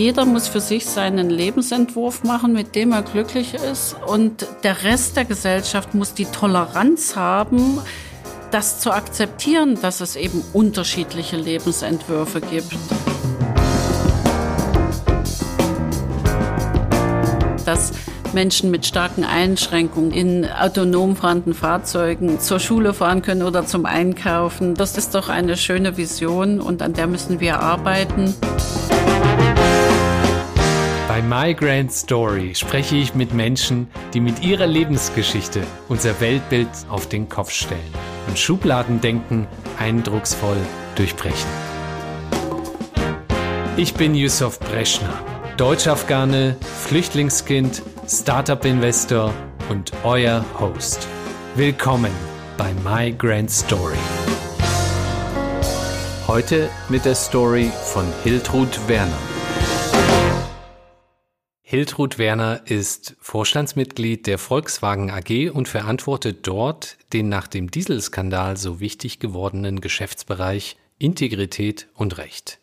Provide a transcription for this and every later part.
jeder muss für sich seinen Lebensentwurf machen, mit dem er glücklich ist. Und der Rest der Gesellschaft muss die Toleranz haben, das zu akzeptieren, dass es eben unterschiedliche Lebensentwürfe gibt. Dass Menschen mit starken Einschränkungen in autonom fahrenden Fahrzeugen zur Schule fahren können oder zum Einkaufen. Das ist doch eine schöne Vision und an der müssen wir arbeiten. Bei My Grand Story spreche ich mit Menschen, die mit ihrer Lebensgeschichte unser Weltbild auf den Kopf stellen und Schubladendenken eindrucksvoll durchbrechen. Ich bin Yusuf Breschner, Deutsch-Afghane, Flüchtlingskind, Startup-Investor und euer Host. Willkommen bei My Grand Story. Heute mit der Story von Hiltrud Werner. Hiltrud Werner ist Vorstandsmitglied der Volkswagen AG und verantwortet dort den nach dem Dieselskandal so wichtig gewordenen Geschäftsbereich Integrität und Recht.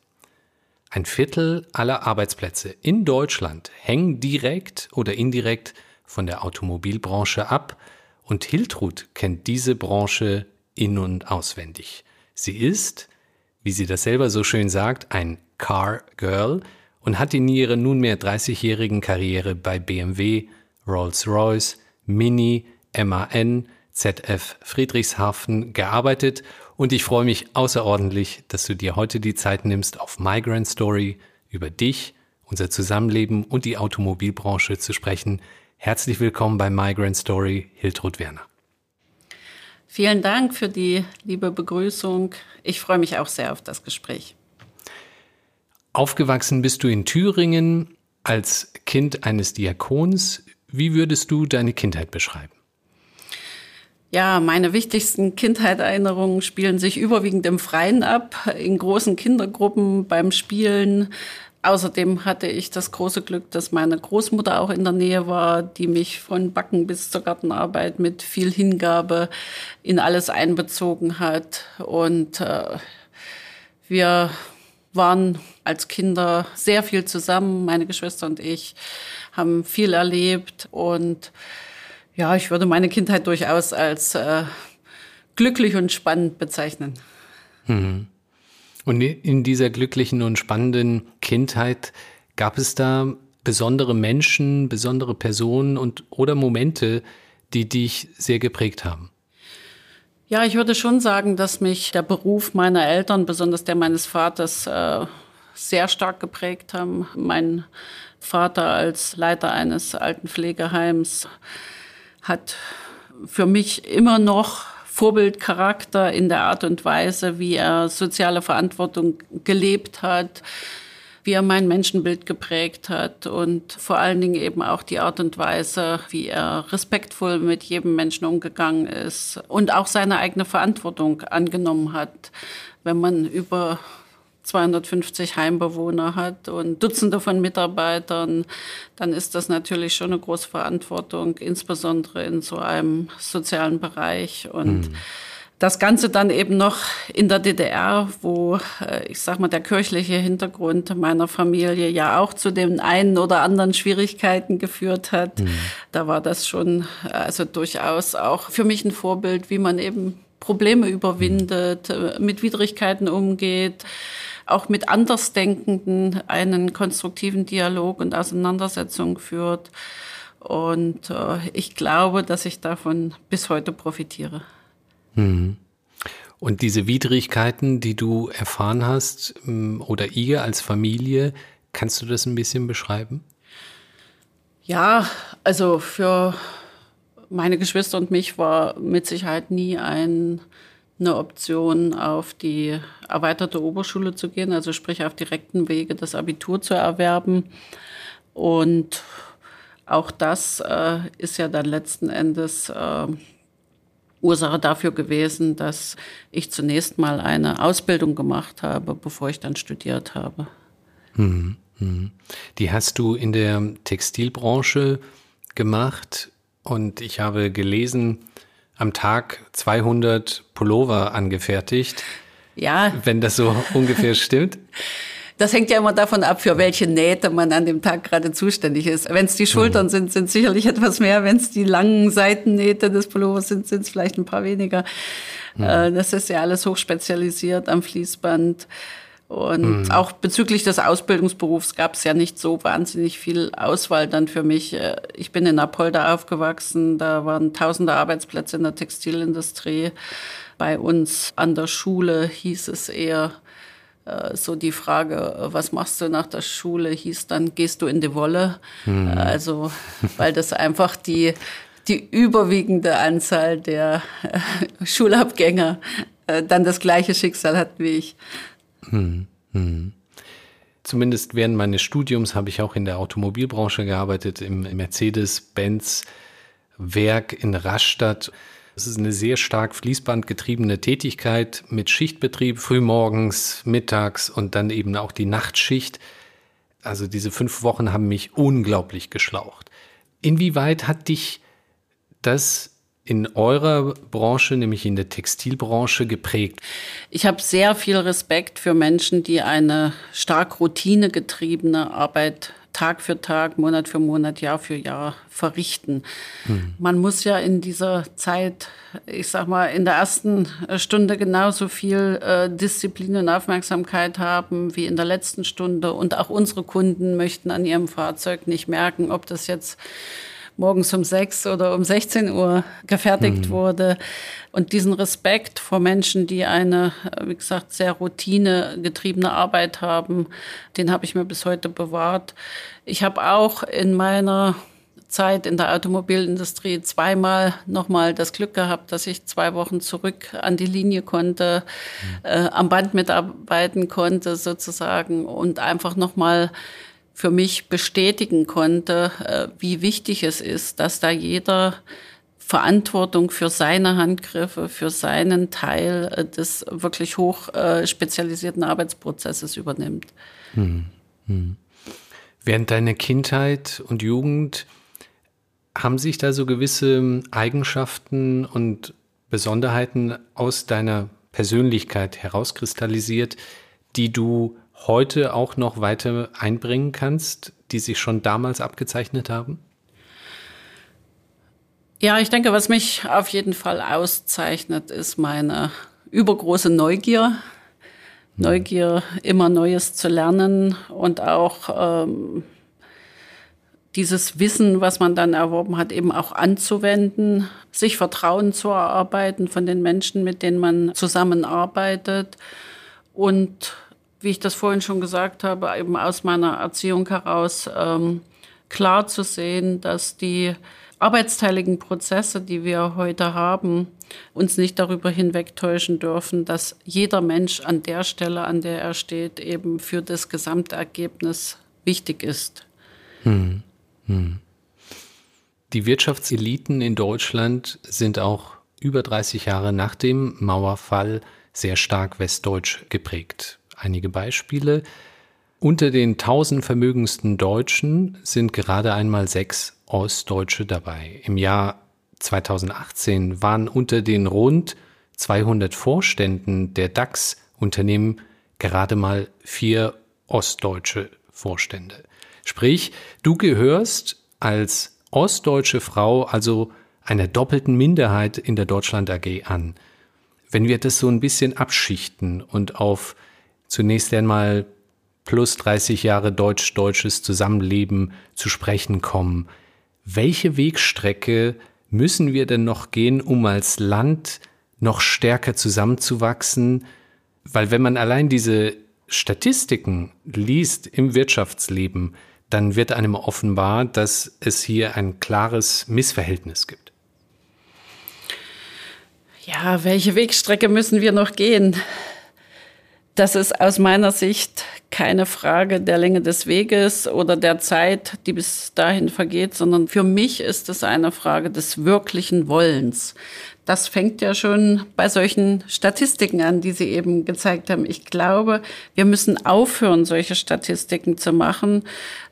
Ein Viertel aller Arbeitsplätze in Deutschland hängen direkt oder indirekt von der Automobilbranche ab und Hiltrud kennt diese Branche in und auswendig. Sie ist, wie sie das selber so schön sagt, ein Car Girl – und hat in ihrer nunmehr 30-jährigen Karriere bei BMW, Rolls-Royce, Mini, MAN, ZF Friedrichshafen gearbeitet und ich freue mich außerordentlich, dass du dir heute die Zeit nimmst, auf Migrant Story über dich, unser Zusammenleben und die Automobilbranche zu sprechen. Herzlich willkommen bei Migrant Story, Hiltrud Werner. Vielen Dank für die liebe Begrüßung. Ich freue mich auch sehr auf das Gespräch. Aufgewachsen bist du in Thüringen als Kind eines Diakons. Wie würdest du deine Kindheit beschreiben? Ja, meine wichtigsten Kindheitserinnerungen spielen sich überwiegend im Freien ab, in großen Kindergruppen beim Spielen. Außerdem hatte ich das große Glück, dass meine Großmutter auch in der Nähe war, die mich von Backen bis zur Gartenarbeit mit viel Hingabe in alles einbezogen hat. Und äh, wir waren als Kinder sehr viel zusammen. Meine Geschwister und ich haben viel erlebt und ja, ich würde meine Kindheit durchaus als äh, glücklich und spannend bezeichnen. Mhm. Und in dieser glücklichen und spannenden Kindheit gab es da besondere Menschen, besondere Personen und oder Momente, die dich sehr geprägt haben? Ja, ich würde schon sagen, dass mich der Beruf meiner Eltern, besonders der meines Vaters, äh, sehr stark geprägt haben. Mein Vater als Leiter eines alten Pflegeheims hat für mich immer noch Vorbildcharakter in der Art und Weise, wie er soziale Verantwortung gelebt hat, wie er mein Menschenbild geprägt hat und vor allen Dingen eben auch die Art und Weise, wie er respektvoll mit jedem Menschen umgegangen ist und auch seine eigene Verantwortung angenommen hat. Wenn man über 250 Heimbewohner hat und Dutzende von Mitarbeitern, dann ist das natürlich schon eine große Verantwortung, insbesondere in so einem sozialen Bereich und mhm. Das Ganze dann eben noch in der DDR, wo äh, ich sag mal der kirchliche Hintergrund meiner Familie ja auch zu den einen oder anderen Schwierigkeiten geführt hat. Mhm. Da war das schon also durchaus auch für mich ein Vorbild, wie man eben Probleme überwindet, äh, mit Widrigkeiten umgeht, auch mit Andersdenkenden einen konstruktiven Dialog und Auseinandersetzung führt. Und äh, ich glaube, dass ich davon bis heute profitiere. Mhm. Und diese Widrigkeiten, die du erfahren hast ähm, oder ihr als Familie, kannst du das ein bisschen beschreiben? Ja, also für meine Geschwister und mich war mit Sicherheit nie ein, eine Option, auf die erweiterte Oberschule zu gehen, also sprich auf direkten Wege das Abitur zu erwerben. Und auch das äh, ist ja dann letzten Endes äh, Ursache dafür gewesen, dass ich zunächst mal eine Ausbildung gemacht habe, bevor ich dann studiert habe. Hm, hm. Die hast du in der Textilbranche gemacht und ich habe gelesen, am Tag 200 Pullover angefertigt. Ja. Wenn das so ungefähr stimmt. Das hängt ja immer davon ab, für welche Nähte man an dem Tag gerade zuständig ist. Wenn es die Schultern mhm. sind, sind es sicherlich etwas mehr. Wenn es die langen Seitennähte des Pullovers sind, sind es vielleicht ein paar weniger. Mhm. Das ist ja alles hochspezialisiert am Fließband. Und mhm. auch bezüglich des Ausbildungsberufs gab es ja nicht so wahnsinnig viel Auswahl dann für mich. Äh, ich bin in Apolda aufgewachsen, da waren tausende Arbeitsplätze in der Textilindustrie. Bei uns an der Schule hieß es eher äh, so die Frage, was machst du nach der Schule, hieß dann, gehst du in die Wolle? Mhm. Also, weil das einfach die, die überwiegende Anzahl der äh, Schulabgänger äh, dann das gleiche Schicksal hat wie ich. Hm, hm. Zumindest während meines Studiums habe ich auch in der Automobilbranche gearbeitet, im Mercedes-Benz-Werk in Rastatt. Es ist eine sehr stark fließbandgetriebene Tätigkeit mit Schichtbetrieb, frühmorgens, mittags und dann eben auch die Nachtschicht. Also diese fünf Wochen haben mich unglaublich geschlaucht. Inwieweit hat dich das in eurer Branche, nämlich in der Textilbranche, geprägt? Ich habe sehr viel Respekt für Menschen, die eine stark routinegetriebene Arbeit Tag für Tag, Monat für Monat, Jahr für Jahr verrichten. Hm. Man muss ja in dieser Zeit, ich sag mal, in der ersten Stunde genauso viel äh, Disziplin und Aufmerksamkeit haben wie in der letzten Stunde. Und auch unsere Kunden möchten an ihrem Fahrzeug nicht merken, ob das jetzt morgens um sechs oder um 16 Uhr gefertigt mhm. wurde. Und diesen Respekt vor Menschen, die eine, wie gesagt, sehr routinegetriebene Arbeit haben, den habe ich mir bis heute bewahrt. Ich habe auch in meiner Zeit in der Automobilindustrie zweimal nochmal das Glück gehabt, dass ich zwei Wochen zurück an die Linie konnte, mhm. äh, am Band mitarbeiten konnte sozusagen und einfach nochmal für mich bestätigen konnte, äh, wie wichtig es ist, dass da jeder Verantwortung für seine Handgriffe, für seinen Teil äh, des wirklich hoch äh, spezialisierten Arbeitsprozesses übernimmt. Hm, hm. Während deiner Kindheit und Jugend haben sich da so gewisse Eigenschaften und Besonderheiten aus deiner Persönlichkeit herauskristallisiert, die du heute auch noch weiter einbringen kannst, die sich schon damals abgezeichnet haben? Ja, ich denke, was mich auf jeden Fall auszeichnet, ist meine übergroße Neugier. Neugier, immer Neues zu lernen und auch ähm, dieses Wissen, was man dann erworben hat, eben auch anzuwenden, sich Vertrauen zu erarbeiten von den Menschen, mit denen man zusammenarbeitet und wie ich das vorhin schon gesagt habe, eben aus meiner Erziehung heraus ähm, klar zu sehen, dass die arbeitsteiligen Prozesse, die wir heute haben, uns nicht darüber hinwegtäuschen dürfen, dass jeder Mensch an der Stelle, an der er steht, eben für das Gesamtergebnis wichtig ist. Hm. Hm. Die Wirtschaftseliten in Deutschland sind auch über 30 Jahre nach dem Mauerfall sehr stark westdeutsch geprägt. Einige Beispiele. Unter den 1000 vermögendsten Deutschen sind gerade einmal sechs Ostdeutsche dabei. Im Jahr 2018 waren unter den rund 200 Vorständen der DAX-Unternehmen gerade mal vier ostdeutsche Vorstände. Sprich, du gehörst als ostdeutsche Frau also einer doppelten Minderheit in der Deutschland AG an. Wenn wir das so ein bisschen abschichten und auf zunächst einmal plus 30 Jahre deutsch-deutsches Zusammenleben zu sprechen kommen. Welche Wegstrecke müssen wir denn noch gehen, um als Land noch stärker zusammenzuwachsen? Weil wenn man allein diese Statistiken liest im Wirtschaftsleben, dann wird einem offenbar, dass es hier ein klares Missverhältnis gibt. Ja, welche Wegstrecke müssen wir noch gehen? Das ist aus meiner Sicht keine Frage der Länge des Weges oder der Zeit, die bis dahin vergeht, sondern für mich ist es eine Frage des wirklichen Wollens das fängt ja schon bei solchen Statistiken an, die Sie eben gezeigt haben. Ich glaube, wir müssen aufhören, solche Statistiken zu machen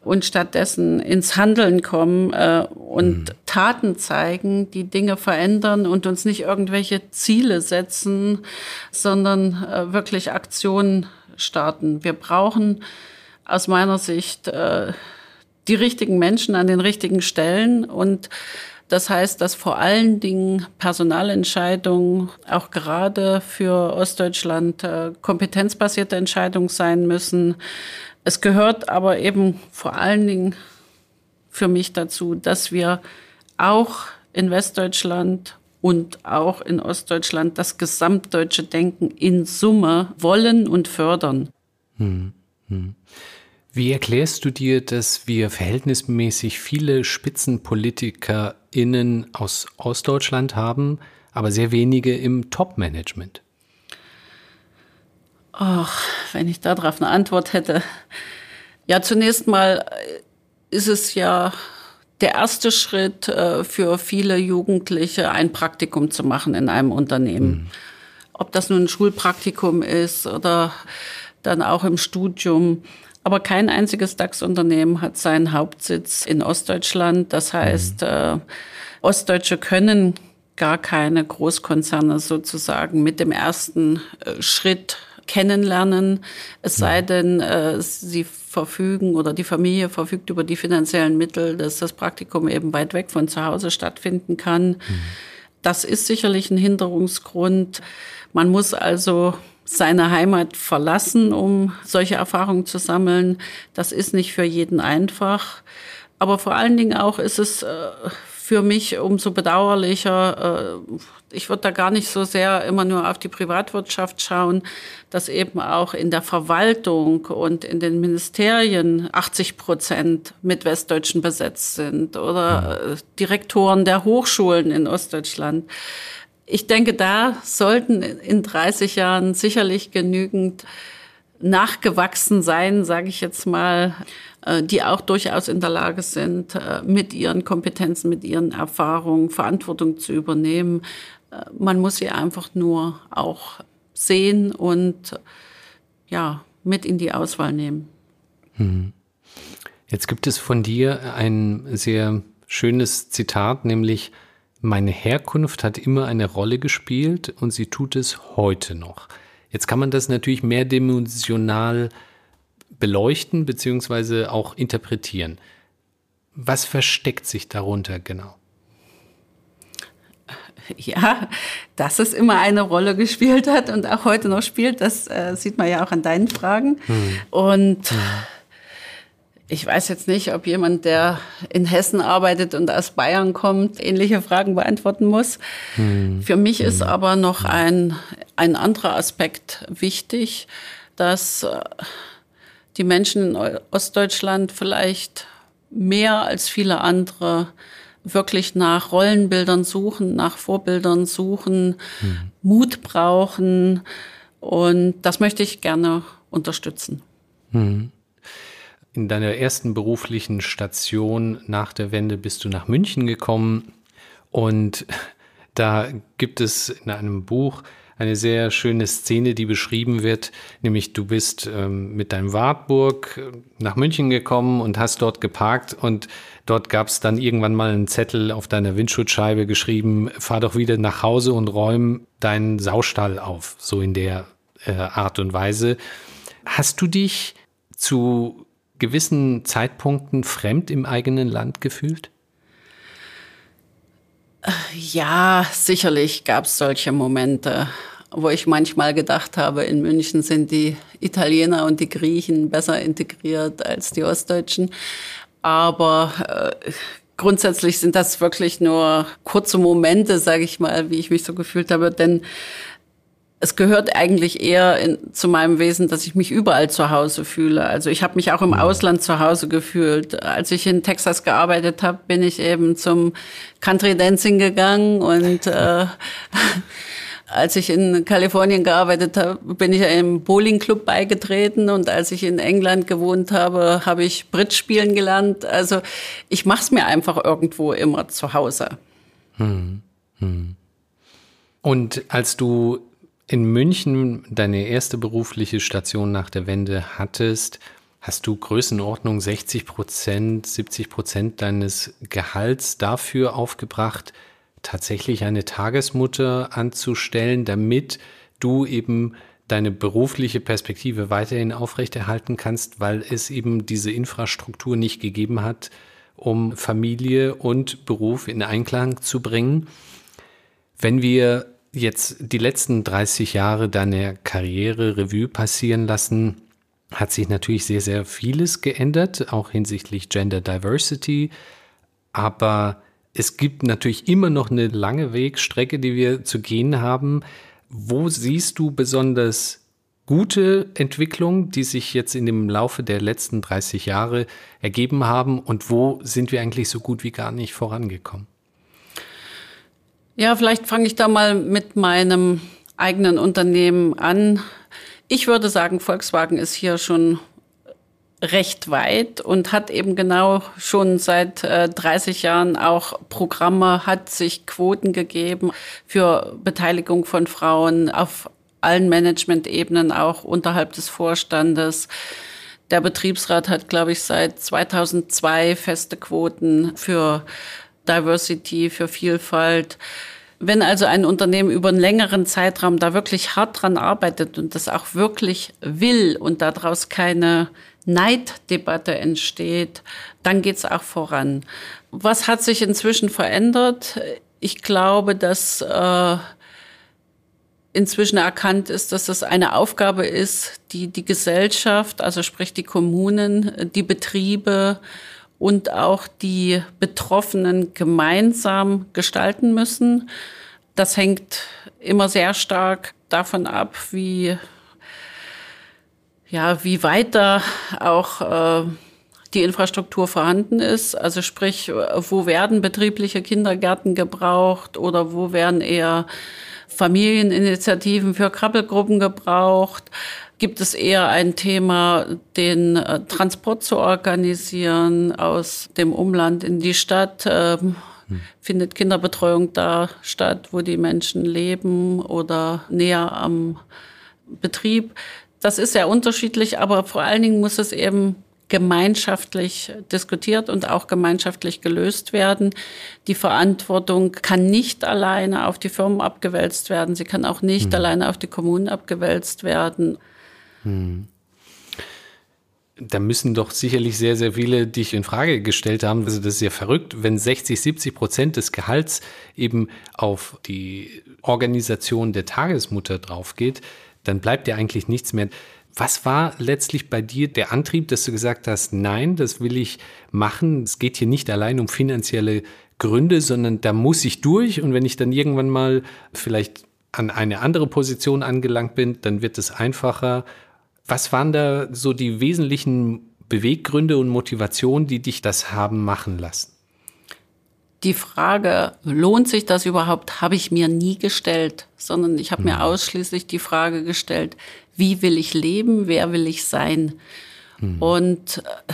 und stattdessen ins Handeln kommen äh, und mhm. Taten zeigen, die Dinge verändern und uns nicht irgendwelche Ziele setzen, sondern äh, wirklich Aktionen starten. Wir brauchen aus meiner Sicht äh, die richtigen Menschen an den richtigen Stellen und das heißt, dass vor allen Dingen Personalentscheidungen auch gerade für Ostdeutschland äh, kompetenzbasierte Entscheidungen sein müssen. Es gehört aber eben vor allen Dingen für mich dazu, dass wir auch in Westdeutschland und auch in Ostdeutschland das gesamtdeutsche Denken in Summe wollen und fördern. Hm, hm. Wie erklärst du dir, dass wir verhältnismäßig viele SpitzenpolitikerInnen aus Ostdeutschland haben, aber sehr wenige im Top-Management? Ach, wenn ich darauf eine Antwort hätte. Ja, zunächst mal ist es ja der erste Schritt äh, für viele Jugendliche, ein Praktikum zu machen in einem Unternehmen. Mhm. Ob das nun ein Schulpraktikum ist oder dann auch im Studium. Aber kein einziges DAX-Unternehmen hat seinen Hauptsitz in Ostdeutschland. Das heißt, mhm. äh, Ostdeutsche können gar keine Großkonzerne sozusagen mit dem ersten äh, Schritt kennenlernen. Es sei denn, äh, sie verfügen oder die Familie verfügt über die finanziellen Mittel, dass das Praktikum eben weit weg von zu Hause stattfinden kann. Mhm. Das ist sicherlich ein Hinderungsgrund. Man muss also seine Heimat verlassen, um solche Erfahrungen zu sammeln. Das ist nicht für jeden einfach. Aber vor allen Dingen auch ist es äh, für mich umso bedauerlicher. Äh, ich würde da gar nicht so sehr immer nur auf die Privatwirtschaft schauen, dass eben auch in der Verwaltung und in den Ministerien 80 Prozent mit Westdeutschen besetzt sind oder äh, Direktoren der Hochschulen in Ostdeutschland ich denke, da sollten in 30 Jahren sicherlich genügend nachgewachsen sein, sage ich jetzt mal, äh, die auch durchaus in der Lage sind, äh, mit ihren Kompetenzen, mit ihren Erfahrungen Verantwortung zu übernehmen. Äh, man muss sie einfach nur auch sehen und ja, mit in die Auswahl nehmen. Hm. Jetzt gibt es von dir ein sehr schönes Zitat, nämlich meine Herkunft hat immer eine Rolle gespielt und sie tut es heute noch. Jetzt kann man das natürlich mehrdimensional beleuchten bzw. auch interpretieren. Was versteckt sich darunter genau? Ja, dass es immer eine Rolle gespielt hat und auch heute noch spielt, das äh, sieht man ja auch an deinen Fragen. Hm. Und hm ich weiß jetzt nicht, ob jemand, der in Hessen arbeitet und aus Bayern kommt, ähnliche Fragen beantworten muss. Hm. Für mich hm. ist aber noch ein, ein anderer Aspekt wichtig, dass äh, die Menschen in Ostdeutschland vielleicht mehr als viele andere wirklich nach Rollenbildern suchen, nach Vorbildern suchen, hm. Mut brauchen. Und das möchte ich gerne unterstützen. In deiner ersten beruflichen Station nach der Wende bist du nach München gekommen. Und da gibt es in einem Buch eine sehr schöne Szene, die beschrieben wird, nämlich du bist ähm, mit deinem Wartburg nach München gekommen und hast dort geparkt. Und dort gab es dann irgendwann mal einen Zettel auf deiner Windschutzscheibe geschrieben, fahr doch wieder nach Hause und räum deinen Saustall auf, so in der äh, Art und Weise. Hast du dich zu gewissen Zeitpunkten fremd im eigenen Land gefühlt? Ja, sicherlich gab es solche Momente, wo ich manchmal gedacht habe, in München sind die Italiener und die Griechen besser integriert als die Ostdeutschen. Aber äh, grundsätzlich sind das wirklich nur kurze Momente, sage ich mal, wie ich mich so gefühlt habe. Denn es gehört eigentlich eher in, zu meinem Wesen, dass ich mich überall zu Hause fühle. Also ich habe mich auch im mhm. Ausland zu Hause gefühlt. Als ich in Texas gearbeitet habe, bin ich eben zum Country Dancing gegangen und äh, als ich in Kalifornien gearbeitet habe, bin ich einem Bowling Club beigetreten und als ich in England gewohnt habe, habe ich Bridge spielen gelernt. Also ich mache es mir einfach irgendwo immer zu Hause. Hm, hm. Und als du in München deine erste berufliche Station nach der Wende hattest, hast du Größenordnung 60 Prozent, 70 Prozent deines Gehalts dafür aufgebracht, tatsächlich eine Tagesmutter anzustellen, damit du eben deine berufliche Perspektive weiterhin aufrechterhalten kannst, weil es eben diese Infrastruktur nicht gegeben hat, um Familie und Beruf in Einklang zu bringen. Wenn wir jetzt die letzten 30 Jahre deiner Karriere Revue passieren lassen, hat sich natürlich sehr, sehr vieles geändert, auch hinsichtlich Gender Diversity. Aber es gibt natürlich immer noch eine lange Wegstrecke, die wir zu gehen haben. Wo siehst du besonders gute Entwicklungen, die sich jetzt in dem Laufe der letzten 30 Jahre ergeben haben und wo sind wir eigentlich so gut wie gar nicht vorangekommen? Ja, vielleicht fange ich da mal mit meinem eigenen Unternehmen an. Ich würde sagen, Volkswagen ist hier schon recht weit und hat eben genau schon seit äh, 30 Jahren auch Programme, hat sich Quoten gegeben für Beteiligung von Frauen auf allen Management-Ebenen, auch unterhalb des Vorstandes. Der Betriebsrat hat, glaube ich, seit 2002 feste Quoten für Diversity, für Vielfalt. Wenn also ein Unternehmen über einen längeren Zeitraum da wirklich hart dran arbeitet und das auch wirklich will und daraus keine Neiddebatte entsteht, dann geht es auch voran. Was hat sich inzwischen verändert? Ich glaube, dass äh, inzwischen erkannt ist, dass das eine Aufgabe ist, die die Gesellschaft, also sprich die Kommunen, die Betriebe und auch die Betroffenen gemeinsam gestalten müssen. Das hängt immer sehr stark davon ab, wie, ja, wie weit da auch äh, die Infrastruktur vorhanden ist. Also sprich, wo werden betriebliche Kindergärten gebraucht oder wo werden eher Familieninitiativen für Krabbelgruppen gebraucht? Gibt es eher ein Thema, den äh, Transport zu organisieren aus dem Umland in die Stadt? Ähm, hm. Findet Kinderbetreuung da statt, wo die Menschen leben oder näher am Betrieb? Das ist sehr unterschiedlich, aber vor allen Dingen muss es eben gemeinschaftlich diskutiert und auch gemeinschaftlich gelöst werden. Die Verantwortung kann nicht alleine auf die Firmen abgewälzt werden. Sie kann auch nicht mhm. alleine auf die Kommunen abgewälzt werden. Mhm. Da müssen doch sicherlich sehr, sehr viele dich in Frage gestellt haben. Also das ist ja verrückt, wenn 60, 70 Prozent des Gehalts eben auf die Organisation der Tagesmutter draufgeht, dann bleibt ja eigentlich nichts mehr. Was war letztlich bei dir der Antrieb, dass du gesagt hast, nein, das will ich machen. Es geht hier nicht allein um finanzielle Gründe, sondern da muss ich durch. Und wenn ich dann irgendwann mal vielleicht an eine andere Position angelangt bin, dann wird es einfacher. Was waren da so die wesentlichen Beweggründe und Motivationen, die dich das haben machen lassen? Die Frage, lohnt sich das überhaupt, habe ich mir nie gestellt, sondern ich habe mhm. mir ausschließlich die Frage gestellt, wie will ich leben, wer will ich sein. Mhm. Und äh,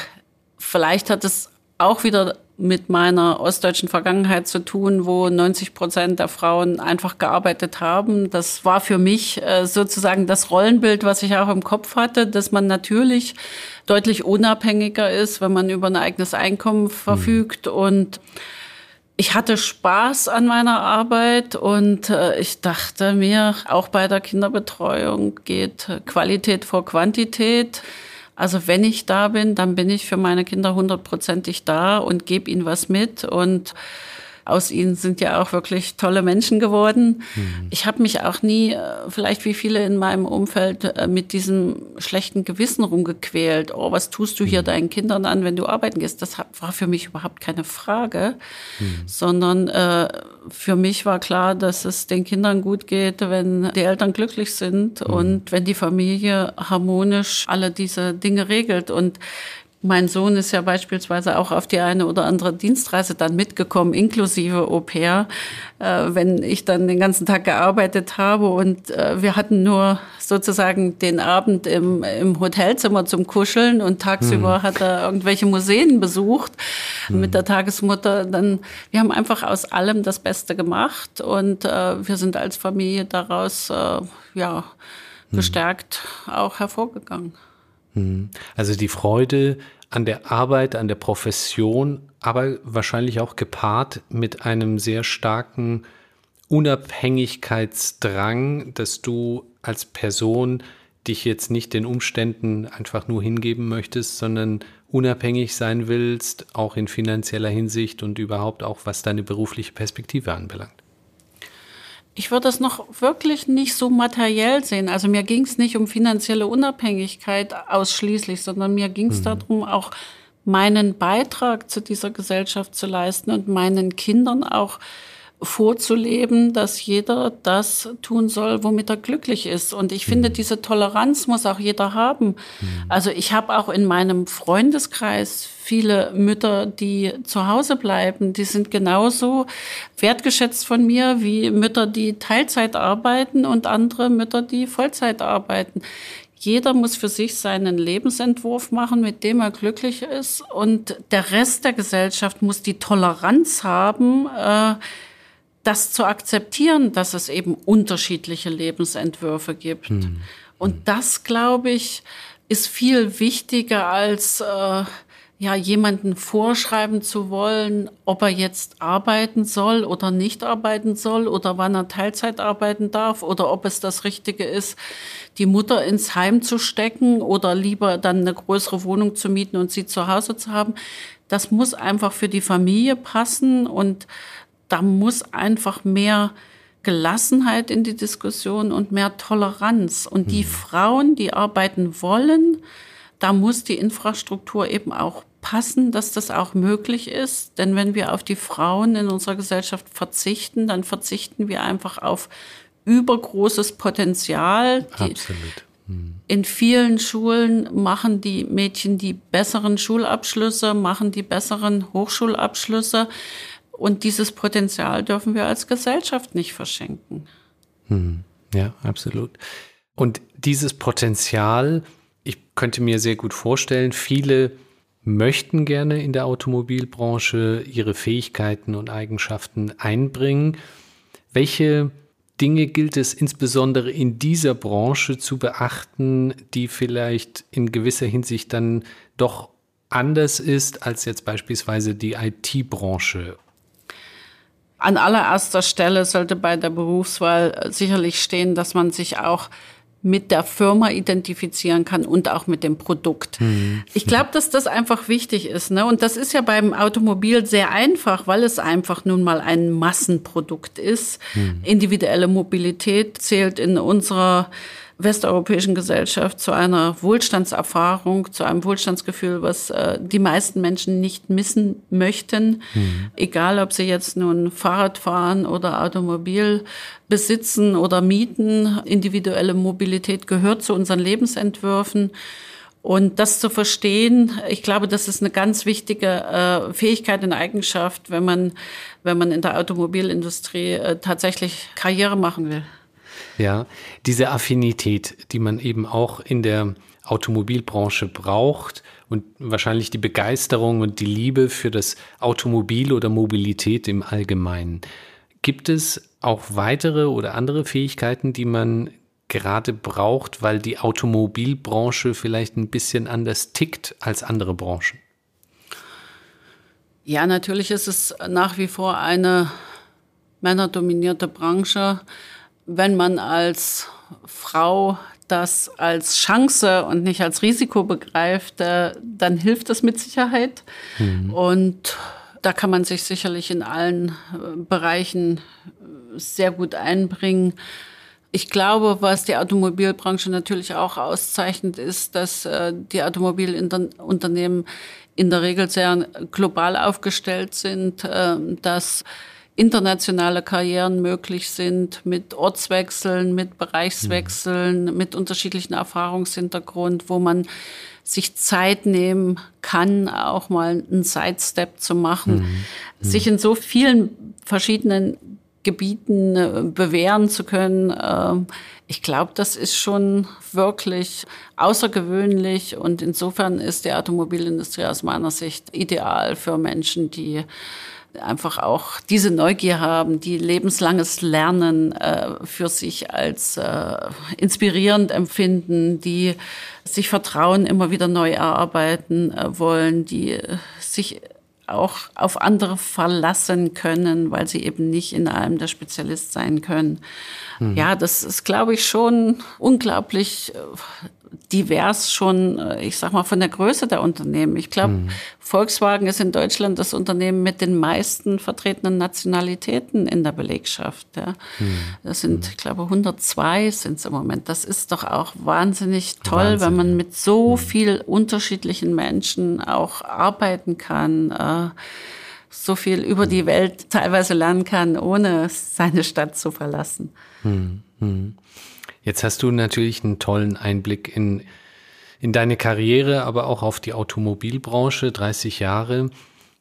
vielleicht hat es auch wieder mit meiner ostdeutschen Vergangenheit zu tun, wo 90 Prozent der Frauen einfach gearbeitet haben. Das war für mich äh, sozusagen das Rollenbild, was ich auch im Kopf hatte, dass man natürlich deutlich unabhängiger ist, wenn man über ein eigenes Einkommen verfügt mhm. und ich hatte Spaß an meiner Arbeit und äh, ich dachte mir, auch bei der Kinderbetreuung geht Qualität vor Quantität. Also wenn ich da bin, dann bin ich für meine Kinder hundertprozentig da und gebe ihnen was mit. Und aus ihnen sind ja auch wirklich tolle Menschen geworden. Mhm. Ich habe mich auch nie, äh, vielleicht wie viele in meinem Umfeld, äh, mit diesem schlechten Gewissen rumgequält. Oh, was tust du hier mhm. deinen Kindern an, wenn du arbeiten gehst? Das war für mich überhaupt keine Frage, mhm. sondern äh, für mich war klar, dass es den Kindern gut geht, wenn die Eltern glücklich sind mhm. und wenn die Familie harmonisch alle diese Dinge regelt. Und mein Sohn ist ja beispielsweise auch auf die eine oder andere Dienstreise dann mitgekommen, inklusive Au pair, äh, wenn ich dann den ganzen Tag gearbeitet habe und äh, wir hatten nur sozusagen den Abend im, im Hotelzimmer zum Kuscheln und tagsüber mhm. hat er irgendwelche Museen besucht mhm. mit der Tagesmutter. Dann, wir haben einfach aus allem das Beste gemacht und äh, wir sind als Familie daraus ja mhm. gestärkt auch hervorgegangen. Mhm. Also die Freude an der Arbeit, an der Profession, aber wahrscheinlich auch gepaart mit einem sehr starken Unabhängigkeitsdrang, dass du als Person dich jetzt nicht den Umständen einfach nur hingeben möchtest, sondern unabhängig sein willst, auch in finanzieller Hinsicht und überhaupt auch was deine berufliche Perspektive anbelangt? Ich würde das noch wirklich nicht so materiell sehen. Also mir ging es nicht um finanzielle Unabhängigkeit ausschließlich, sondern mir ging es mhm. darum, auch meinen Beitrag zu dieser Gesellschaft zu leisten und meinen Kindern auch vorzuleben, dass jeder das tun soll, womit er glücklich ist. Und ich finde, mhm. diese Toleranz muss auch jeder haben. Mhm. Also ich habe auch in meinem Freundeskreis viele Mütter, die zu Hause bleiben. Die sind genauso wertgeschätzt von mir wie Mütter, die Teilzeit arbeiten und andere Mütter, die Vollzeit arbeiten. Jeder muss für sich seinen Lebensentwurf machen, mit dem er glücklich ist. Und der Rest der Gesellschaft muss die Toleranz haben, äh, das zu akzeptieren, dass es eben unterschiedliche Lebensentwürfe gibt. Hm. Und das, glaube ich, ist viel wichtiger als äh, ja jemanden vorschreiben zu wollen, ob er jetzt arbeiten soll oder nicht arbeiten soll oder wann er Teilzeit arbeiten darf oder ob es das Richtige ist, die Mutter ins Heim zu stecken oder lieber dann eine größere Wohnung zu mieten und sie zu Hause zu haben. Das muss einfach für die Familie passen und da muss einfach mehr Gelassenheit in die Diskussion und mehr Toleranz. Und die mhm. Frauen, die arbeiten wollen, da muss die Infrastruktur eben auch passen, dass das auch möglich ist. Denn wenn wir auf die Frauen in unserer Gesellschaft verzichten, dann verzichten wir einfach auf übergroßes Potenzial. Absolut. Mhm. In vielen Schulen machen die Mädchen die besseren Schulabschlüsse, machen die besseren Hochschulabschlüsse. Und dieses Potenzial dürfen wir als Gesellschaft nicht verschenken. Hm. Ja, absolut. Und dieses Potenzial, ich könnte mir sehr gut vorstellen, viele möchten gerne in der Automobilbranche ihre Fähigkeiten und Eigenschaften einbringen. Welche Dinge gilt es insbesondere in dieser Branche zu beachten, die vielleicht in gewisser Hinsicht dann doch anders ist als jetzt beispielsweise die IT-Branche an allererster Stelle sollte bei der Berufswahl sicherlich stehen, dass man sich auch mit der Firma identifizieren kann und auch mit dem Produkt. Mhm. Ich glaube, dass das einfach wichtig ist. Ne? Und das ist ja beim Automobil sehr einfach, weil es einfach nun mal ein Massenprodukt ist. Mhm. Individuelle Mobilität zählt in unserer westeuropäischen Gesellschaft zu einer Wohlstandserfahrung, zu einem Wohlstandsgefühl, was äh, die meisten Menschen nicht missen möchten. Mhm. Egal, ob sie jetzt nun Fahrrad fahren oder Automobil besitzen oder mieten. Individuelle Mobilität gehört zu unseren Lebensentwürfen. Und das zu verstehen, ich glaube, das ist eine ganz wichtige äh, Fähigkeit und Eigenschaft, wenn man, wenn man in der Automobilindustrie äh, tatsächlich Karriere machen will. Ja, diese Affinität, die man eben auch in der Automobilbranche braucht und wahrscheinlich die Begeisterung und die Liebe für das Automobil oder Mobilität im Allgemeinen. Gibt es auch weitere oder andere Fähigkeiten, die man gerade braucht, weil die Automobilbranche vielleicht ein bisschen anders tickt als andere Branchen? Ja, natürlich ist es nach wie vor eine männerdominierte Branche wenn man als Frau das als Chance und nicht als Risiko begreift, äh, dann hilft es mit Sicherheit. Mhm. Und da kann man sich sicherlich in allen äh, Bereichen äh, sehr gut einbringen. Ich glaube, was die Automobilbranche natürlich auch auszeichnet, ist, dass die Automobilunternehmen in der Regel sehr global aufgestellt sind, dass internationale Karrieren möglich sind mit Ortswechseln, mit Bereichswechseln, mhm. mit unterschiedlichen Erfahrungshintergrund, wo man sich Zeit nehmen kann, auch mal einen Sidestep zu machen, mhm. mhm. sich in so vielen verschiedenen Gebieten äh, bewähren zu können. Ähm, ich glaube, das ist schon wirklich außergewöhnlich und insofern ist die Automobilindustrie aus meiner Sicht ideal für Menschen, die einfach auch diese Neugier haben, die lebenslanges Lernen äh, für sich als äh, inspirierend empfinden, die sich Vertrauen immer wieder neu erarbeiten äh, wollen, die sich auch auf andere verlassen können, weil sie eben nicht in allem der Spezialist sein können. Mhm. Ja, das ist, glaube ich, schon unglaublich äh, divers schon, äh, ich sag mal, von der Größe der Unternehmen. Ich glaube, mhm. Volkswagen ist in Deutschland das Unternehmen mit den meisten vertretenen Nationalitäten in der Belegschaft. Ja. Mhm. Das sind, ich glaube, 102 sind es im Moment. Das ist doch auch wahnsinnig toll, Wahnsinn. wenn man mit so mhm. viel unterschiedlichen Menschen auch arbeiten kann. Äh, so viel über die Welt teilweise lernen kann, ohne seine Stadt zu verlassen. Mhm. mhm. Jetzt hast du natürlich einen tollen Einblick in, in deine Karriere, aber auch auf die Automobilbranche, 30 Jahre.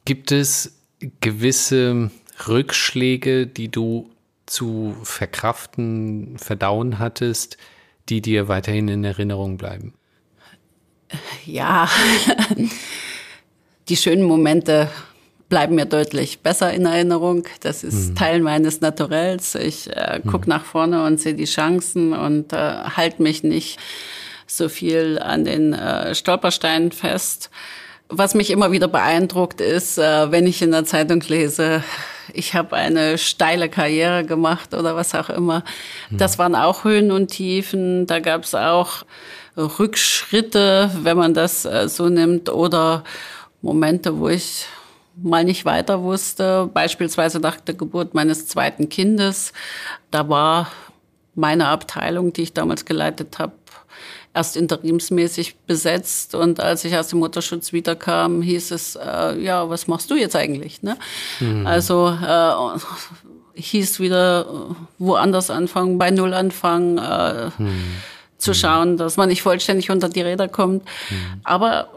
Gibt es gewisse Rückschläge, die du zu verkraften, verdauen hattest, die dir weiterhin in Erinnerung bleiben? Ja, die schönen Momente bleiben mir deutlich besser in Erinnerung. Das ist mhm. Teil meines Naturells. Ich äh, gucke mhm. nach vorne und sehe die Chancen und äh, halte mich nicht so viel an den äh, Stolpersteinen fest. Was mich immer wieder beeindruckt ist, äh, wenn ich in der Zeitung lese, ich habe eine steile Karriere gemacht oder was auch immer. Mhm. Das waren auch Höhen und Tiefen. Da gab es auch Rückschritte, wenn man das äh, so nimmt, oder Momente, wo ich mal nicht weiter wusste, beispielsweise nach der Geburt meines zweiten Kindes. Da war meine Abteilung, die ich damals geleitet habe, erst interimsmäßig besetzt und als ich aus dem Mutterschutz wiederkam, hieß es, äh, ja, was machst du jetzt eigentlich? Ne? Mhm. Also äh, hieß wieder äh, woanders anfangen, bei Null anfangen, äh, mhm. zu schauen, dass man nicht vollständig unter die Räder kommt. Mhm. Aber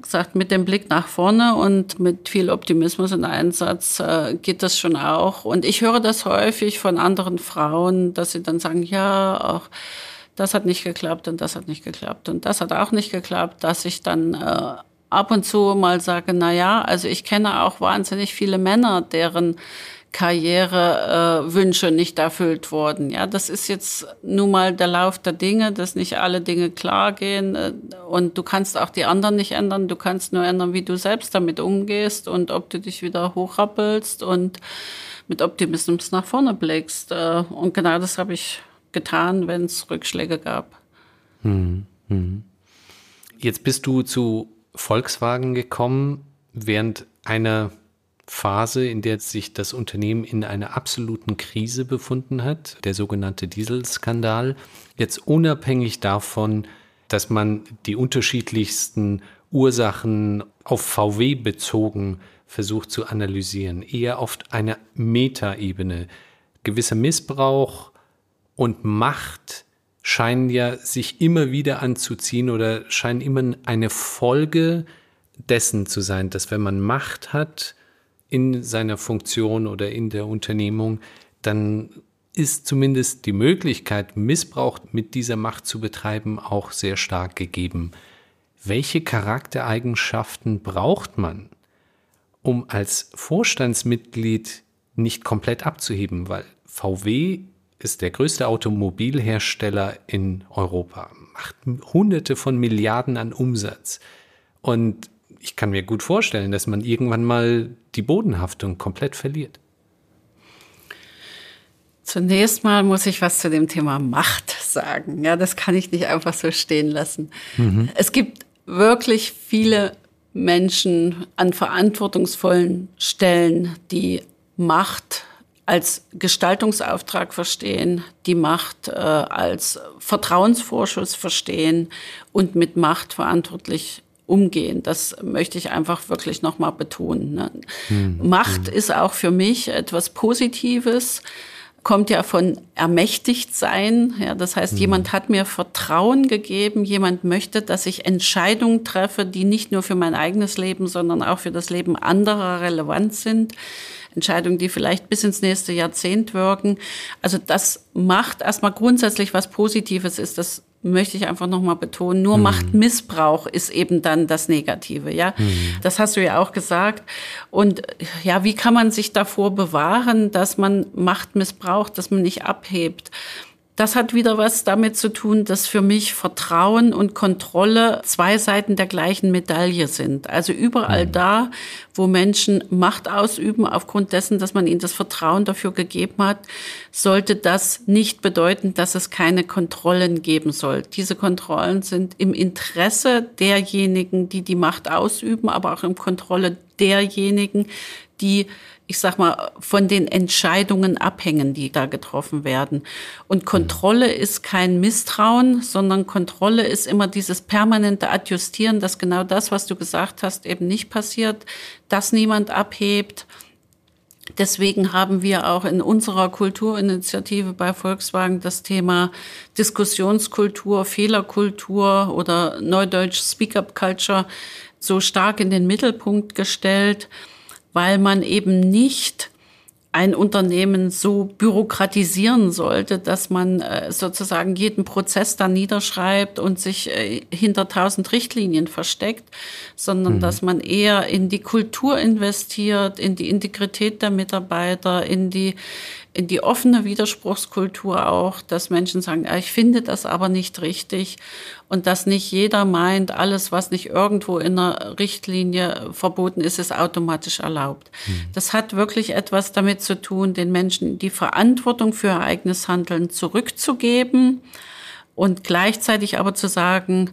gesagt, mit dem Blick nach vorne und mit viel Optimismus und Einsatz äh, geht das schon auch. Und ich höre das häufig von anderen Frauen, dass sie dann sagen, ja, auch das hat nicht geklappt und das hat nicht geklappt und das hat auch nicht geklappt, dass ich dann äh, ab und zu mal sage, na ja, also ich kenne auch wahnsinnig viele Männer, deren Karrierewünsche äh, nicht erfüllt wurden. Ja, das ist jetzt nun mal der Lauf der Dinge, dass nicht alle Dinge klar gehen äh, und du kannst auch die anderen nicht ändern. Du kannst nur ändern, wie du selbst damit umgehst und ob du dich wieder hochrappelst und mit Optimismus nach vorne blickst. Äh, und genau das habe ich getan, wenn es Rückschläge gab. Hm, hm. Jetzt bist du zu Volkswagen gekommen während einer Phase, in der sich das Unternehmen in einer absoluten Krise befunden hat, der sogenannte Dieselskandal. Jetzt unabhängig davon, dass man die unterschiedlichsten Ursachen auf VW bezogen versucht zu analysieren, eher auf einer Metaebene. Gewisser Missbrauch und Macht scheinen ja sich immer wieder anzuziehen oder scheinen immer eine Folge dessen zu sein, dass wenn man Macht hat, in seiner Funktion oder in der Unternehmung, dann ist zumindest die Möglichkeit, Missbrauch mit dieser Macht zu betreiben, auch sehr stark gegeben. Welche Charaktereigenschaften braucht man, um als Vorstandsmitglied nicht komplett abzuheben? Weil VW ist der größte Automobilhersteller in Europa, macht Hunderte von Milliarden an Umsatz. Und ich kann mir gut vorstellen, dass man irgendwann mal die Bodenhaftung komplett verliert. Zunächst mal muss ich was zu dem Thema Macht sagen. Ja, das kann ich nicht einfach so stehen lassen. Mhm. Es gibt wirklich viele Menschen an verantwortungsvollen Stellen, die Macht als Gestaltungsauftrag verstehen, die Macht äh, als Vertrauensvorschuss verstehen und mit Macht verantwortlich umgehen. Das möchte ich einfach wirklich nochmal betonen. Ne? Hm. Macht hm. ist auch für mich etwas Positives kommt ja von ermächtigt sein. Ja, das heißt, mhm. jemand hat mir Vertrauen gegeben, jemand möchte, dass ich Entscheidungen treffe, die nicht nur für mein eigenes Leben, sondern auch für das Leben anderer relevant sind. Entscheidungen, die vielleicht bis ins nächste Jahrzehnt wirken. Also das macht erstmal grundsätzlich was Positives ist. Das möchte ich einfach nochmal betonen. Nur mhm. Machtmissbrauch ist eben dann das Negative, ja. Mhm. Das hast du ja auch gesagt. Und ja, wie kann man sich davor bewahren, dass man Macht missbraucht, dass man nicht abhebt? Das hat wieder was damit zu tun, dass für mich Vertrauen und Kontrolle zwei Seiten der gleichen Medaille sind. Also überall mhm. da, wo Menschen Macht ausüben, aufgrund dessen, dass man ihnen das Vertrauen dafür gegeben hat, sollte das nicht bedeuten, dass es keine Kontrollen geben soll. Diese Kontrollen sind im Interesse derjenigen, die die Macht ausüben, aber auch im Kontrolle derjenigen, die ich sag mal, von den Entscheidungen abhängen, die da getroffen werden. Und Kontrolle ist kein Misstrauen, sondern Kontrolle ist immer dieses permanente Adjustieren, dass genau das, was du gesagt hast, eben nicht passiert, dass niemand abhebt. Deswegen haben wir auch in unserer Kulturinitiative bei Volkswagen das Thema Diskussionskultur, Fehlerkultur oder Neudeutsch Speak-up-Culture so stark in den Mittelpunkt gestellt weil man eben nicht ein Unternehmen so bürokratisieren sollte, dass man äh, sozusagen jeden Prozess dann niederschreibt und sich äh, hinter tausend Richtlinien versteckt, sondern mhm. dass man eher in die Kultur investiert, in die Integrität der Mitarbeiter, in die die offene Widerspruchskultur auch, dass Menschen sagen, ich finde das aber nicht richtig und dass nicht jeder meint, alles, was nicht irgendwo in einer Richtlinie verboten ist, ist automatisch erlaubt. Mhm. Das hat wirklich etwas damit zu tun, den Menschen die Verantwortung für ihr eigenes Handeln zurückzugeben und gleichzeitig aber zu sagen,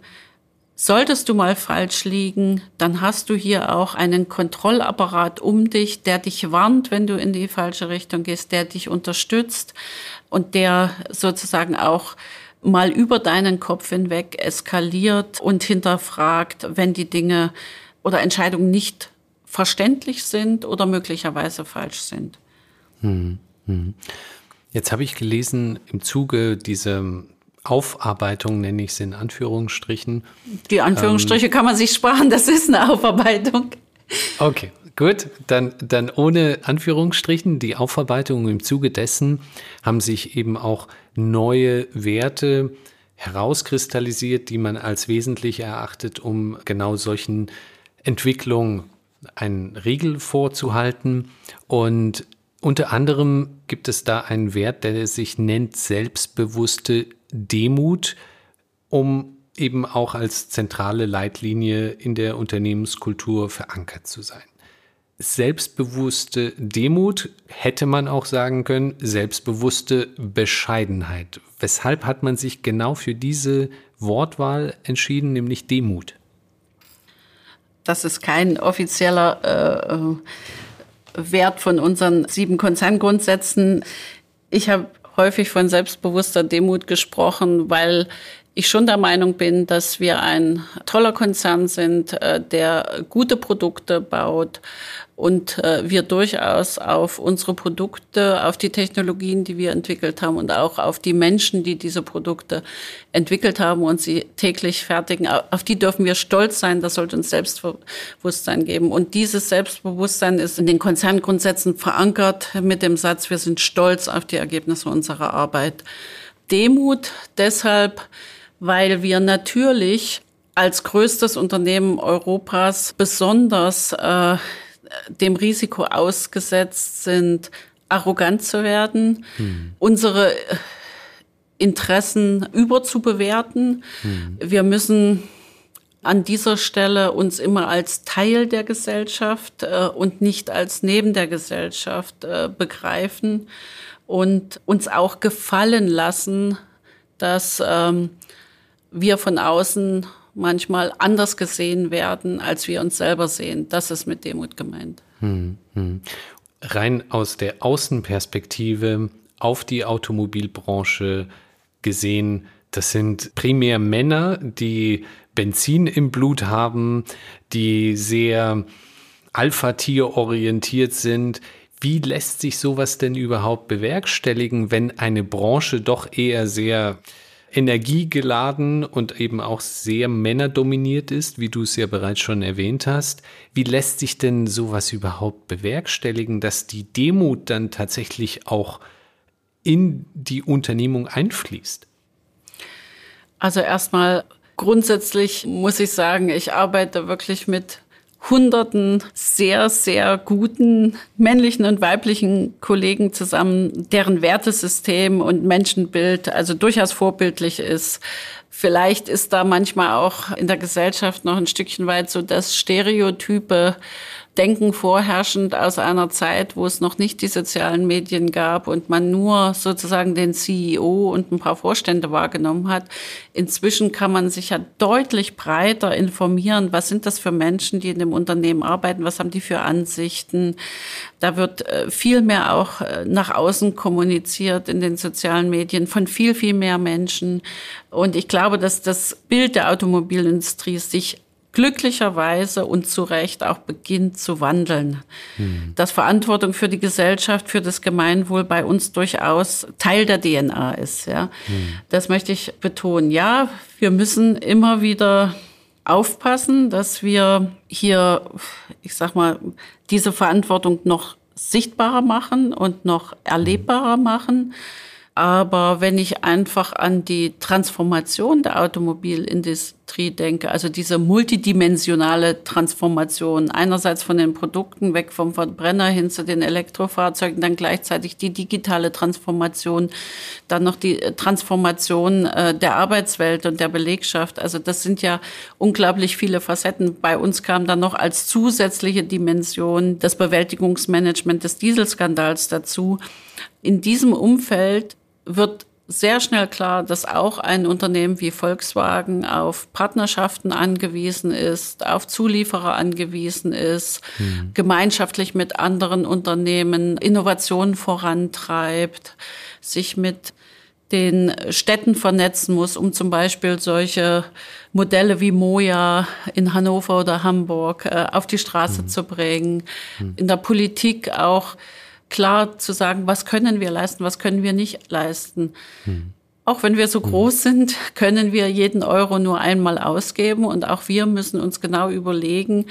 Solltest du mal falsch liegen, dann hast du hier auch einen Kontrollapparat um dich, der dich warnt, wenn du in die falsche Richtung gehst, der dich unterstützt und der sozusagen auch mal über deinen Kopf hinweg eskaliert und hinterfragt, wenn die Dinge oder Entscheidungen nicht verständlich sind oder möglicherweise falsch sind. Hm, hm. Jetzt habe ich gelesen, im Zuge dieser Aufarbeitung nenne ich es in Anführungsstrichen. Die Anführungsstriche ähm, kann man sich sparen, das ist eine Aufarbeitung. Okay, gut. Dann, dann ohne Anführungsstrichen. Die Aufarbeitung im Zuge dessen haben sich eben auch neue Werte herauskristallisiert, die man als wesentlich erachtet, um genau solchen Entwicklungen einen Riegel vorzuhalten. Und unter anderem gibt es da einen Wert, der sich nennt selbstbewusste Demut, um eben auch als zentrale Leitlinie in der Unternehmenskultur verankert zu sein. Selbstbewusste Demut hätte man auch sagen können, selbstbewusste Bescheidenheit. Weshalb hat man sich genau für diese Wortwahl entschieden, nämlich Demut? Das ist kein offizieller äh, Wert von unseren sieben Konzerngrundsätzen. Ich habe häufig von selbstbewusster Demut gesprochen, weil ich schon der Meinung bin, dass wir ein toller Konzern sind, äh, der gute Produkte baut und äh, wir durchaus auf unsere Produkte, auf die Technologien, die wir entwickelt haben und auch auf die Menschen, die diese Produkte entwickelt haben und sie täglich fertigen, auf die dürfen wir stolz sein. Das sollte uns Selbstbewusstsein geben. Und dieses Selbstbewusstsein ist in den Konzerngrundsätzen verankert mit dem Satz, wir sind stolz auf die Ergebnisse unserer Arbeit. Demut deshalb, weil wir natürlich als größtes Unternehmen Europas besonders äh, dem Risiko ausgesetzt sind, arrogant zu werden, hm. unsere äh, Interessen überzubewerten. Hm. Wir müssen an dieser Stelle uns immer als Teil der Gesellschaft äh, und nicht als neben der Gesellschaft äh, begreifen und uns auch gefallen lassen, dass ähm, wir von außen manchmal anders gesehen werden, als wir uns selber sehen. Das ist mit Demut gemeint. Hm, hm. Rein aus der Außenperspektive auf die Automobilbranche gesehen, das sind primär Männer, die Benzin im Blut haben, die sehr Alpha-Tier orientiert sind. Wie lässt sich sowas denn überhaupt bewerkstelligen, wenn eine Branche doch eher sehr energiegeladen und eben auch sehr männerdominiert ist, wie du es ja bereits schon erwähnt hast. Wie lässt sich denn sowas überhaupt bewerkstelligen, dass die Demut dann tatsächlich auch in die Unternehmung einfließt? Also erstmal grundsätzlich muss ich sagen, ich arbeite wirklich mit hunderten sehr, sehr guten männlichen und weiblichen Kollegen zusammen, deren Wertesystem und Menschenbild also durchaus vorbildlich ist. Vielleicht ist da manchmal auch in der Gesellschaft noch ein Stückchen weit so das Stereotype Denken vorherrschend aus einer Zeit, wo es noch nicht die sozialen Medien gab und man nur sozusagen den CEO und ein paar Vorstände wahrgenommen hat. Inzwischen kann man sich ja deutlich breiter informieren. Was sind das für Menschen, die in dem Unternehmen arbeiten? Was haben die für Ansichten? Da wird äh, viel mehr auch äh, nach außen kommuniziert in den sozialen Medien von viel, viel mehr Menschen. Und ich glaube, dass das Bild der Automobilindustrie sich glücklicherweise und zu Recht auch beginnt zu wandeln. Hm. Dass Verantwortung für die Gesellschaft, für das Gemeinwohl bei uns durchaus Teil der DNA ist. Ja. Hm. Das möchte ich betonen. Ja, wir müssen immer wieder aufpassen, dass wir hier, ich sag mal, diese Verantwortung noch sichtbarer machen und noch erlebbarer machen. Aber wenn ich einfach an die Transformation der Automobilindustrie denke, also diese multidimensionale Transformation, einerseits von den Produkten weg vom Verbrenner hin zu den Elektrofahrzeugen, dann gleichzeitig die digitale Transformation, dann noch die Transformation äh, der Arbeitswelt und der Belegschaft. Also das sind ja unglaublich viele Facetten. Bei uns kam dann noch als zusätzliche Dimension das Bewältigungsmanagement des Dieselskandals dazu. In diesem Umfeld wird sehr schnell klar, dass auch ein Unternehmen wie Volkswagen auf Partnerschaften angewiesen ist, auf Zulieferer angewiesen ist, mhm. gemeinschaftlich mit anderen Unternehmen Innovationen vorantreibt, sich mit den Städten vernetzen muss, um zum Beispiel solche Modelle wie Moja in Hannover oder Hamburg äh, auf die Straße mhm. zu bringen. Mhm. In der Politik auch klar zu sagen, was können wir leisten, was können wir nicht leisten. Hm. Auch wenn wir so groß sind, können wir jeden Euro nur einmal ausgeben und auch wir müssen uns genau überlegen,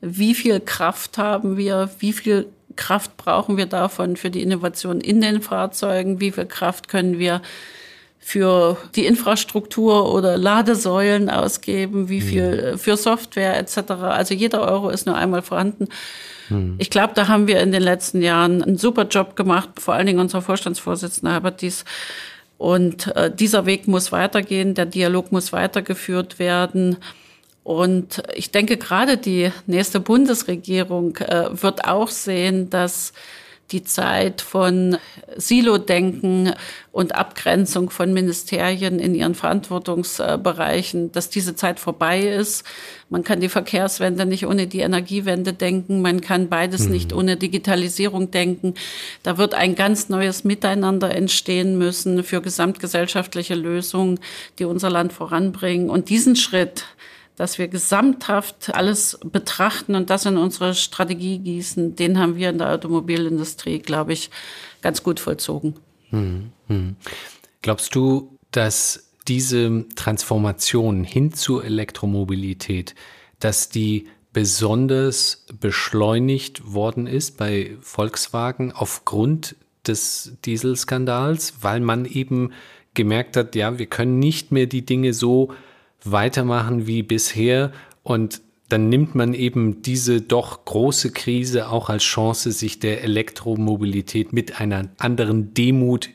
wie viel Kraft haben wir, wie viel Kraft brauchen wir davon für die Innovation in den Fahrzeugen, wie viel Kraft können wir für die Infrastruktur oder Ladesäulen ausgeben, wie viel für Software etc. Also jeder Euro ist nur einmal vorhanden. Hm. Ich glaube, da haben wir in den letzten Jahren einen super Job gemacht, vor allen Dingen unser Vorstandsvorsitzender Herbert Dies. Und äh, dieser Weg muss weitergehen, der Dialog muss weitergeführt werden. Und ich denke, gerade die nächste Bundesregierung äh, wird auch sehen, dass die Zeit von Silo-Denken und Abgrenzung von Ministerien in ihren Verantwortungsbereichen, dass diese Zeit vorbei ist. Man kann die Verkehrswende nicht ohne die Energiewende denken. Man kann beides mhm. nicht ohne Digitalisierung denken. Da wird ein ganz neues Miteinander entstehen müssen für gesamtgesellschaftliche Lösungen, die unser Land voranbringen. Und diesen Schritt, dass wir gesamthaft alles betrachten und das in unsere Strategie gießen, den haben wir in der Automobilindustrie, glaube ich, ganz gut vollzogen. Hm, hm. Glaubst du, dass diese Transformation hin zur Elektromobilität, dass die besonders beschleunigt worden ist bei Volkswagen aufgrund des Dieselskandals, weil man eben gemerkt hat, ja, wir können nicht mehr die Dinge so weitermachen wie bisher und dann nimmt man eben diese doch große Krise auch als Chance, sich der Elektromobilität mit einer anderen Demut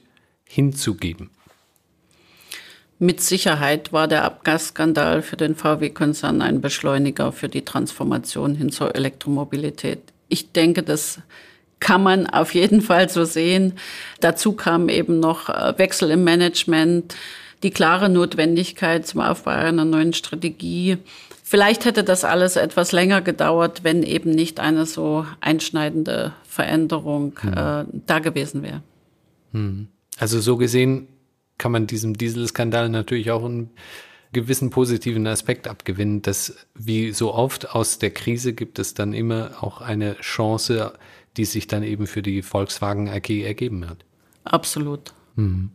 hinzugeben. Mit Sicherheit war der Abgasskandal für den VW-Konzern ein Beschleuniger für die Transformation hin zur Elektromobilität. Ich denke, das kann man auf jeden Fall so sehen. Dazu kam eben noch äh, Wechsel im Management, die klare Notwendigkeit zum Aufbau einer neuen Strategie. Vielleicht hätte das alles etwas länger gedauert, wenn eben nicht eine so einschneidende Veränderung hm. äh, da gewesen wäre. Hm. Also so gesehen kann man diesem Dieselskandal natürlich auch einen gewissen positiven Aspekt abgewinnen, dass wie so oft aus der Krise gibt es dann immer auch eine Chance, die sich dann eben für die Volkswagen AG ergeben hat. Absolut. Hm.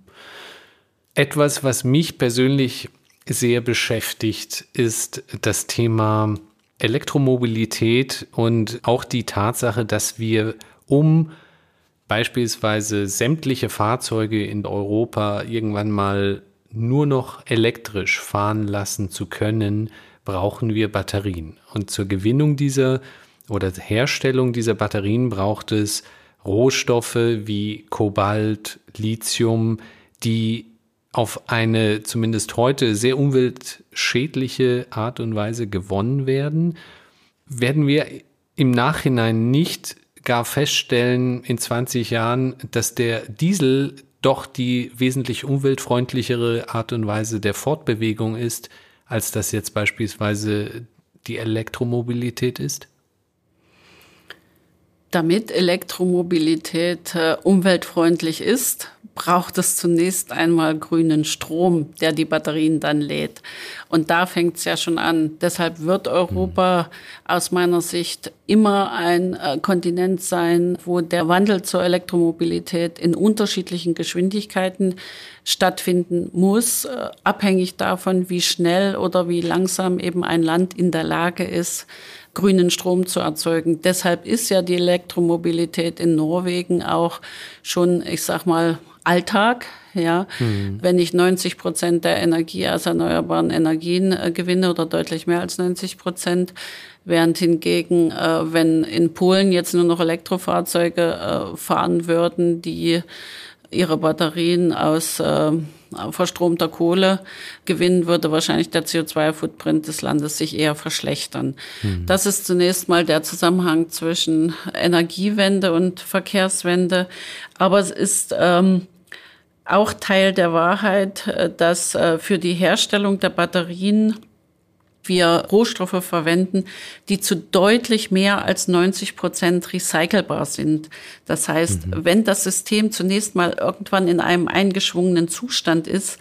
Etwas, was mich persönlich sehr beschäftigt, ist das Thema Elektromobilität und auch die Tatsache, dass wir um beispielsweise sämtliche Fahrzeuge in Europa irgendwann mal nur noch elektrisch fahren lassen zu können, brauchen wir Batterien. Und zur Gewinnung dieser oder Herstellung dieser Batterien braucht es Rohstoffe wie Kobalt, Lithium, die auf eine zumindest heute sehr umweltschädliche Art und Weise gewonnen werden, werden wir im Nachhinein nicht gar feststellen in 20 Jahren, dass der Diesel doch die wesentlich umweltfreundlichere Art und Weise der Fortbewegung ist, als das jetzt beispielsweise die Elektromobilität ist? Damit Elektromobilität äh, umweltfreundlich ist, braucht es zunächst einmal grünen Strom, der die Batterien dann lädt. Und da fängt es ja schon an. Deshalb wird Europa aus meiner Sicht immer ein äh, Kontinent sein, wo der Wandel zur Elektromobilität in unterschiedlichen Geschwindigkeiten stattfinden muss, äh, abhängig davon, wie schnell oder wie langsam eben ein Land in der Lage ist, grünen Strom zu erzeugen. Deshalb ist ja die Elektromobilität in Norwegen auch schon, ich sag mal, Alltag. Ja, mhm. wenn ich 90 Prozent der Energie aus erneuerbaren Energien äh, gewinne oder deutlich mehr als 90 Prozent, während hingegen, äh, wenn in Polen jetzt nur noch Elektrofahrzeuge äh, fahren würden, die ihre Batterien aus äh, verstromter Kohle gewinnen, würde wahrscheinlich der CO2-Footprint des Landes sich eher verschlechtern. Mhm. Das ist zunächst mal der Zusammenhang zwischen Energiewende und Verkehrswende. Aber es ist ähm, auch Teil der Wahrheit, äh, dass äh, für die Herstellung der Batterien wir Rohstoffe verwenden, die zu deutlich mehr als 90 Prozent recycelbar sind. Das heißt, mhm. wenn das System zunächst mal irgendwann in einem eingeschwungenen Zustand ist,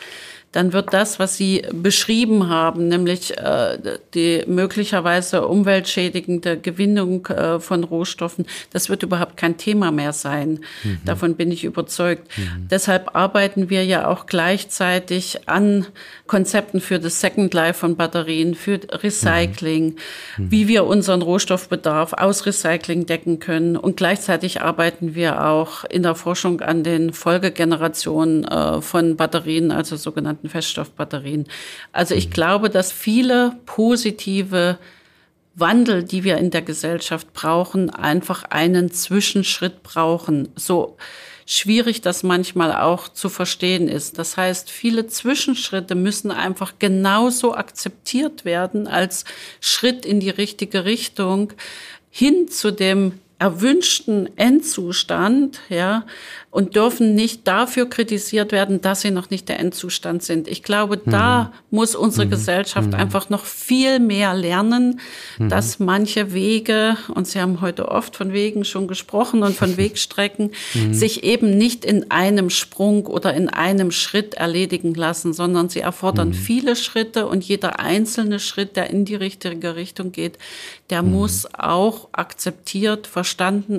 dann wird das, was Sie beschrieben haben, nämlich äh, die möglicherweise umweltschädigende Gewinnung äh, von Rohstoffen, das wird überhaupt kein Thema mehr sein. Mhm. Davon bin ich überzeugt. Mhm. Deshalb arbeiten wir ja auch gleichzeitig an Konzepten für das Second Life von Batterien, für Recycling, mhm. wie wir unseren Rohstoffbedarf aus Recycling decken können. Und gleichzeitig arbeiten wir auch in der Forschung an den Folgegenerationen äh, von Batterien, also sogenannten sogenannten Feststoffbatterien. Also ich mhm. glaube, dass viele positive Wandel, die wir in der Gesellschaft brauchen, einfach einen Zwischenschritt brauchen. So schwierig das manchmal auch zu verstehen ist. Das heißt, viele Zwischenschritte müssen einfach genauso akzeptiert werden als Schritt in die richtige Richtung hin zu dem erwünschten Endzustand, ja, und dürfen nicht dafür kritisiert werden, dass sie noch nicht der Endzustand sind. Ich glaube, mhm. da muss unsere mhm. Gesellschaft mhm. einfach noch viel mehr lernen, mhm. dass manche Wege, und Sie haben heute oft von Wegen schon gesprochen und von Wegstrecken, mhm. sich eben nicht in einem Sprung oder in einem Schritt erledigen lassen, sondern sie erfordern mhm. viele Schritte und jeder einzelne Schritt, der in die richtige Richtung geht, der muss auch akzeptiert, verstanden,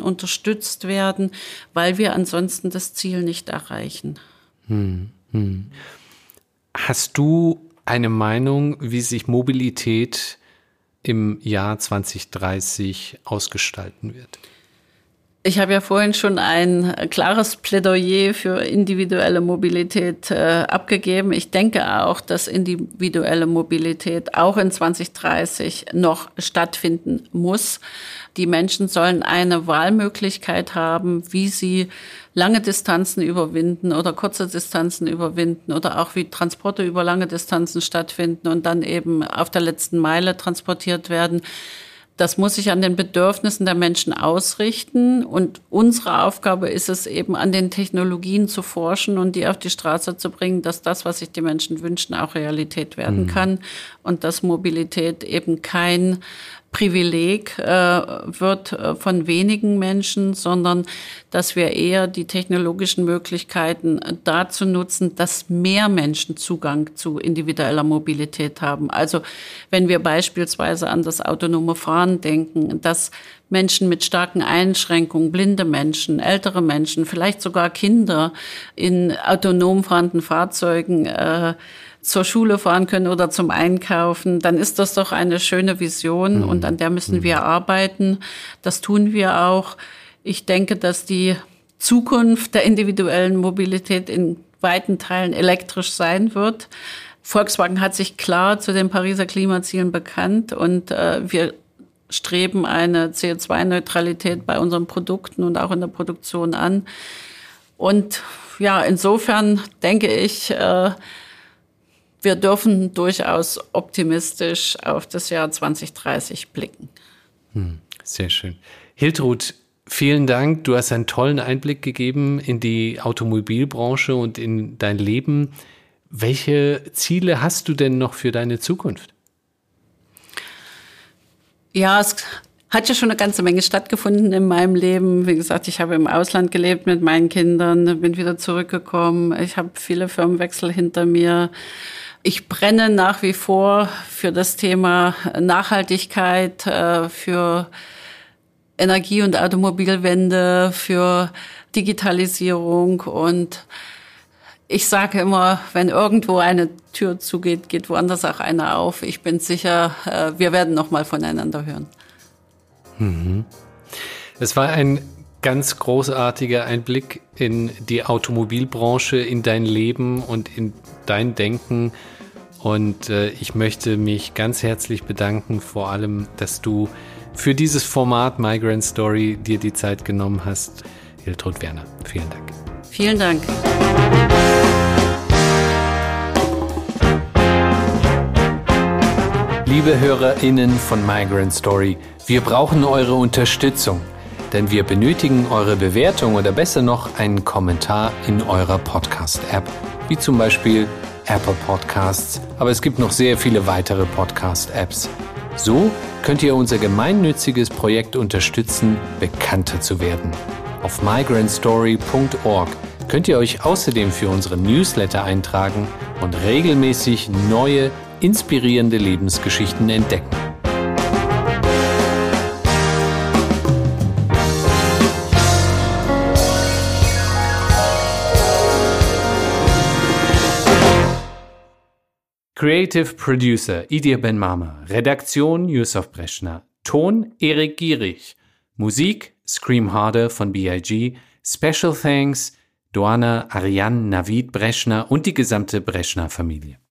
unterstützt werden, weil wir ansonsten ansonsten das Ziel nicht erreichen. Hm, hm. Hast du eine Meinung, wie sich Mobilität im Jahr 2030 ausgestalten wird? Ich habe ja vorhin schon ein klares Plädoyer für individuelle Mobilität äh, abgegeben. Ich denke auch, dass individuelle Mobilität auch in 2030 noch stattfinden muss. Die Menschen sollen eine Wahlmöglichkeit haben, wie sie lange Distanzen überwinden oder kurze Distanzen überwinden oder auch wie Transporte über lange Distanzen stattfinden und dann eben auf der letzten Meile transportiert werden. Das muss sich an den Bedürfnissen der Menschen ausrichten. Und unsere Aufgabe ist es eben, an den Technologien zu forschen und die auf die Straße zu bringen, dass das, was sich die Menschen wünschen, auch Realität werden mhm. kann. Und dass Mobilität eben kein Privileg äh, wird äh, von wenigen Menschen, sondern dass wir eher die technologischen Möglichkeiten dazu nutzen, dass mehr Menschen Zugang zu individueller Mobilität haben. Also wenn wir beispielsweise an das autonome Fahren denken, dass Menschen mit starken Einschränkungen, blinde Menschen, ältere Menschen, vielleicht sogar Kinder in autonom fahrenden Fahrzeugen äh, zur Schule fahren können oder zum Einkaufen, dann ist das doch eine schöne Vision mhm. und an der müssen mhm. wir arbeiten. Das tun wir auch. Ich denke, dass die Zukunft der individuellen Mobilität in weiten Teilen elektrisch sein wird. Volkswagen hat sich klar zu den Pariser Klimazielen bekannt und äh, wir streben eine CO2-Neutralität bei unseren Produkten und auch in der Produktion an. Und ja, insofern denke ich, äh, wir dürfen durchaus optimistisch auf das Jahr 2030 blicken. Hm, sehr schön. Hiltrud, vielen Dank. Du hast einen tollen Einblick gegeben in die Automobilbranche und in dein Leben. Welche Ziele hast du denn noch für deine Zukunft? Ja, es hat ja schon eine ganze Menge stattgefunden in meinem Leben. Wie gesagt, ich habe im Ausland gelebt mit meinen Kindern, bin wieder zurückgekommen. Ich habe viele Firmenwechsel hinter mir. Ich brenne nach wie vor für das Thema Nachhaltigkeit, äh, für Energie- und Automobilwende, für Digitalisierung und ich sage immer, wenn irgendwo eine Tür zugeht, geht woanders auch eine auf. Ich bin sicher, äh, wir werden noch mal voneinander hören. Mhm. Es war ein ganz großartiger Einblick in die Automobilbranche, in dein Leben und in dein Denken. Und äh, ich möchte mich ganz herzlich bedanken, vor allem, dass du für dieses Format Migrant Story dir die Zeit genommen hast. Hiltrud Werner, vielen Dank. Vielen Dank. Liebe HörerInnen von Migrant Story, wir brauchen eure Unterstützung, denn wir benötigen eure Bewertung oder besser noch einen Kommentar in eurer Podcast-App, wie zum Beispiel Apple Podcasts, aber es gibt noch sehr viele weitere Podcast-Apps. So könnt ihr unser gemeinnütziges Projekt unterstützen, bekannter zu werden. Auf migrantstory.org könnt ihr euch außerdem für unsere Newsletter eintragen und regelmäßig neue inspirierende Lebensgeschichten entdecken. Creative Producer Idir Ben Mama, Redaktion Yusuf Breschner, Ton Erik Gierig, Musik Scream Harder von BIG, Special Thanks Doana Ariane Navid Breschner und die gesamte Breschner Familie.